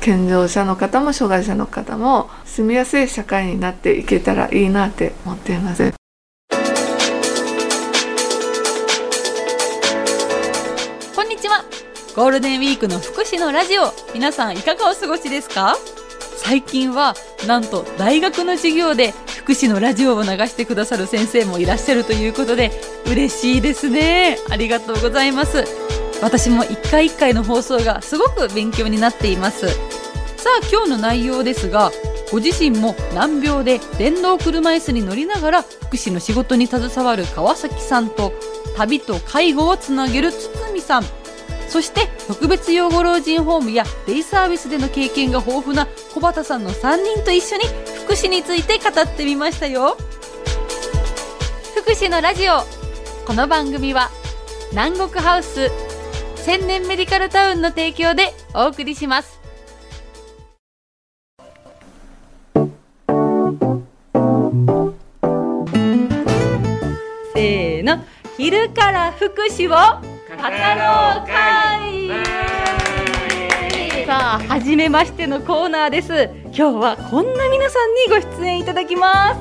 健常者の方も障害者の方も住みやすい社会になっていけたらいいなって思っています。こんにちは。ゴールデンウィークの福祉のラジオ。皆さんいかがお過ごしですか？最近はなんと大学の授業で福祉のラジオを流してくださる先生もいらっしゃるということで嬉しいですね。ありがとうございます。私も一回一回の放送がすごく勉強になっています。さあ今日の内容ですがご自身も難病で電動車椅子に乗りながら福祉の仕事に携わる川崎さんと旅と介護をつなげる堤さん。そして特別養護老人ホームやデイサービスでの経験が豊富な小畑さんの3人と一緒に福祉について語ってみましたよ。福祉のラジオこの番組は南国ハウス千年メディカルタウンの提供でお送りします。昼から福祉を語ろう会。さあ初めましてのコーナーです。今日はこんな皆さんにご出演いただきます。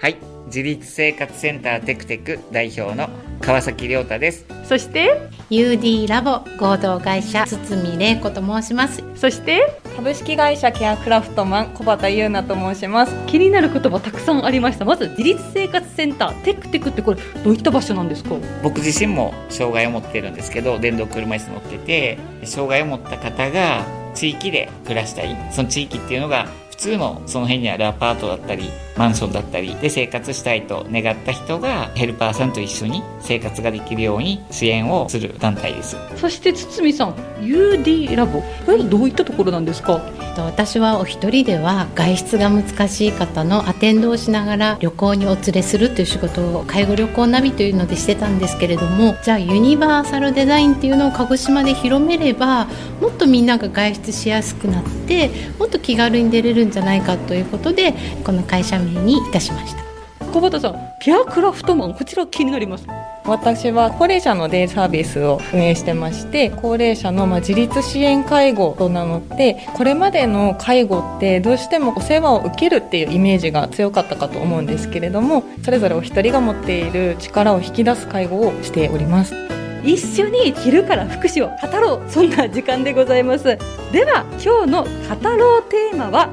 はい。自立生活センターテクテク代表の川崎亮太です。そして？UD ラボ合同会社堤玲子と申します。そして？株式会社ケアクラフトマン小畑優奈と申します。気になる言葉たくさんありました。まず自立生活センターテクテクってこれどういった場所なんですか？僕自身も障害を持ってるんですけど電動車椅子乗ってて障害を持った方が地域で暮らしたい。その地域っていうのが普通のその辺にあるアパートだったりマンションだったりで生活したいと願った人がヘルパーさんと一緒に生活ができるように支援をする団体です。そして堤さん UD ラボ。これどういったところなんですか？私はお一人では外出が難しい方のアテンドをしながら旅行にお連れするという仕事を介護旅行ナビというのでしてたんですけれどもじゃあユニバーサルデザインっていうのを鹿児島で広めればもっとみんなが外出しやすくなってもっと気軽に出れるんじゃないかということでこの会社名にいたしました。小畑さんケアクラフトマンこちら気になります。私は高齢者のデイサービスを運営してまして高齢者のまあ自立支援介護と名乗ってこれまでの介護ってどうしてもお世話を受けるっていうイメージが強かったかと思うんですけれどもそれぞれお一人が持っている力を引き出す介護をしております。一緒に昼から福祉を語ろうそんな時間でございます。では今日の語ろうテーマは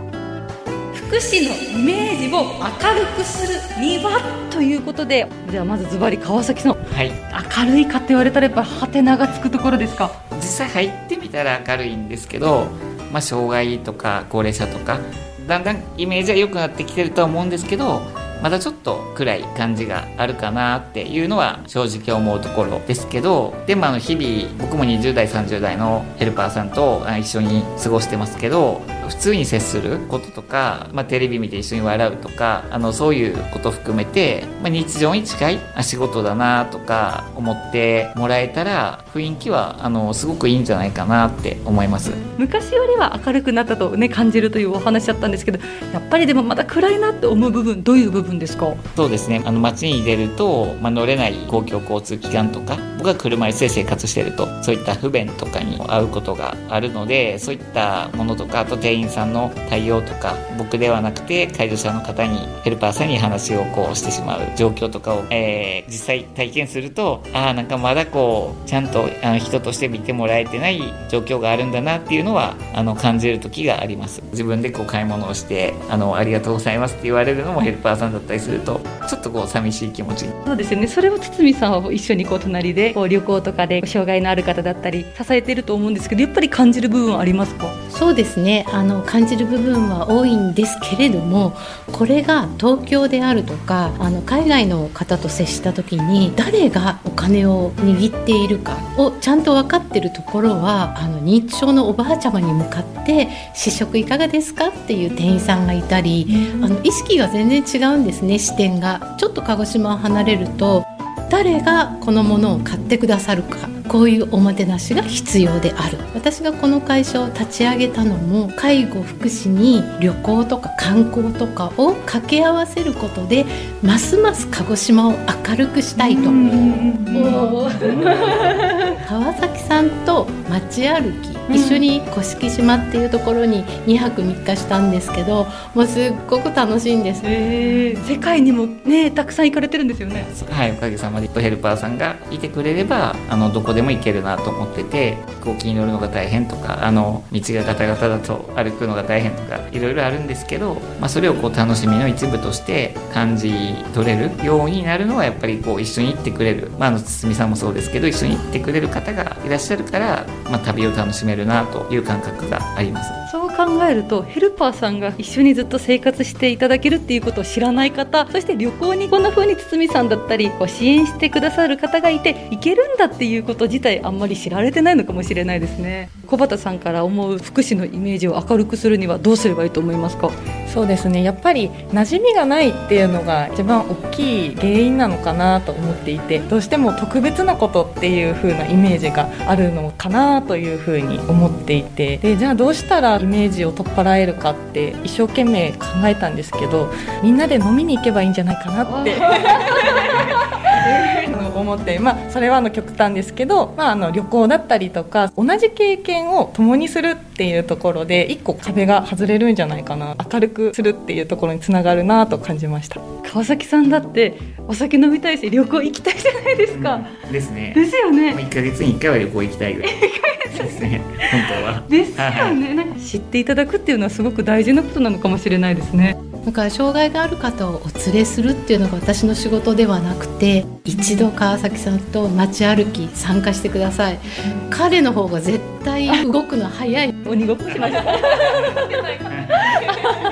福祉のイメージを明るくするにはということでじゃあまずズバリ川崎さんはい。明るいかって言われたらやっぱりハテナがつくところですか？実際入ってみたら明るいんですけど、まあ、障害とか高齢者とかだんだんイメージは良くなってきてるとは思うんですけどまだちょっと暗い感じがあるかなっていうのは正直思うところですけどでもあの日々僕も20代30代のヘルパーさんと一緒に過ごしてますけど普通に接することとか、まあ、テレビ見て一緒に笑うとかあのそういうこと含めて、まあ、日常に近い仕事だなとか思ってもらえたら雰囲気はあのすごくいいんじゃないかなって思います。昔よりは明るくなったとね感じるというお話だったんですけどやっぱりでもまだ暗いなって思う部分どういう部分？ですか？そうですね。あの街に出ると、まあ、乗れない公共交通機関とか僕は車椅子で生活してるとそういった不便とかに会うことがあるのでそういったものとかあと店員さんの対応とか僕ではなくて介助者の方にヘルパーさんに話をこうしてしまう状況とかを、えー実際体験するとああなんかまだこうちゃんとあの人として見てもらえてない状況があるんだなっていうのはあの感じる時があります。自分でこう買い物をしてあのありがとうございますって言われるのもヘルパーさんだったりするとちょっとこう寂しい気持ちそうですよね。それを堤さんは一緒にこう隣でこう旅行とかで障害のある方だったり支えてると思うんですけどやっぱり感じる部分はありますか？そうですねあの感じる部分は多いんですけれどもこれが東京であるとかあの海外の方と接した時に誰がお金を握っているかをちゃんと分かってるところはあの認知症のおばあちゃまに向かって「試食いかがですか?」っていう店員さんがいたりあの意識が全然違うんですね視点が。ちょっと鹿児島を離れると誰がこのものを買ってくださるかこういうおもてなしが必要である。私がこの会社を立ち上げたのも介護福祉に旅行とか観光とかを掛け合わせることでますます鹿児島を明るくしたいと。川崎さんと街歩き一緒に甑島っていうところに2泊3日したんですけどもうすっごく楽しいんです。えー、世界にもねたくさん行かれてるんですよね。はいおかげさまでヘルパーさんがいてくれればあのどこでも行けるなと思ってて飛行機に乗るのが大変とかあの道がガタガタだと歩くのが大変とかいろいろあるんですけど、まあ、それをこう楽しみの一部として感じ取れるようになるのはやっぱりこう一緒に行ってくれる、まあ、あの堤さんもそうですけど一緒に行ってくれる方がいらっしゃるから、まあ、旅を楽しめるなという感覚があります。そう考えるとヘルパーさんが一緒にずっと生活していただけるっていうことを知らない方そして旅行にこんな風に堤さんだったりこう支援してくださる方がいて行けるんだっていうこと自体あんまり知られてないのかもしれないですね。小畑さんから思う福祉のイメージを明るくするにはどうすればいいと思いますか？そうですね。やっぱり馴染みがないっていうのが一番大きい原因なのかなと思っていてどうしても特別なことっていう風なイメージがあるのかなという風に思っていて。でじゃあどうしたらメージを取っ払えるかって一生懸命考えたんですけどみんなで飲みに行けばいいんじゃないかなって。思って、まあ、それはあの極端ですけど、まあ、あの旅行だったりとか同じ経験を共にするっていうところで一個壁が外れるんじゃないかな。明るくするっていうところにつながるなと感じました。川崎さんだってお酒飲みたいし旅行行きたいじゃないですか、うんですね。ですよね。1ヶ月に1回は旅行行きたいぐらい ですね本当は。ですよね。なんか知っていただくっていうのはすごく大事なことなのかもしれないですね。だから障害がある方をお連れするっていうのが私の仕事ではなくて一度川崎さんと街歩き参加してください。彼の方が絶対動くの早い。鬼ごっこしましょ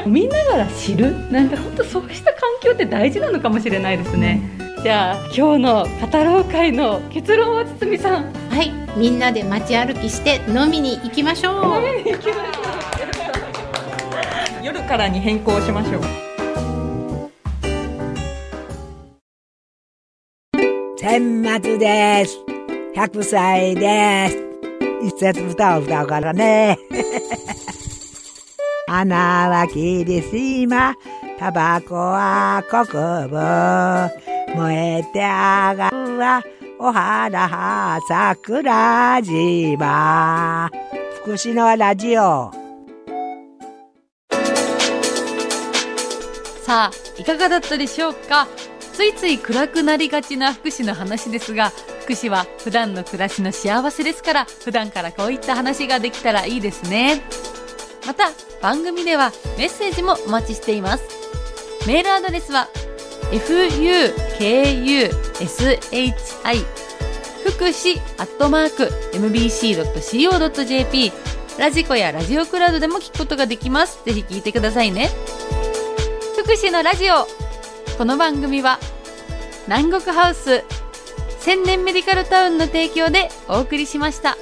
う 見ながら知る。なんか本当そうした環境って大事なのかもしれないですねじゃあ今日の語ろう会の結論は堤さんはいみんなで街歩きして飲みに行きましょう 夜からに変更しましょう千末です。100歳です。一節歌を歌うからね。花は霧島、タバコは国分。燃えて上がるは、お花は桜島。福祉のラジオ。さあいかがだったでしょうか？ついつい暗くなりがちな福祉の話ですが福祉は普段の暮らしの幸せですから普段からこういった話ができたらいいですねまた番組ではメッセージもお待ちしていますメールアドレスは fu kushi 福祉アットマーク mbc.co.jp ラジコやラジオクラウドでも聞くことができます。ぜひ聞いてくださいね。福祉のラジオ。この番組は南国ハウス千年メディカルタウンの提供でお送りしました。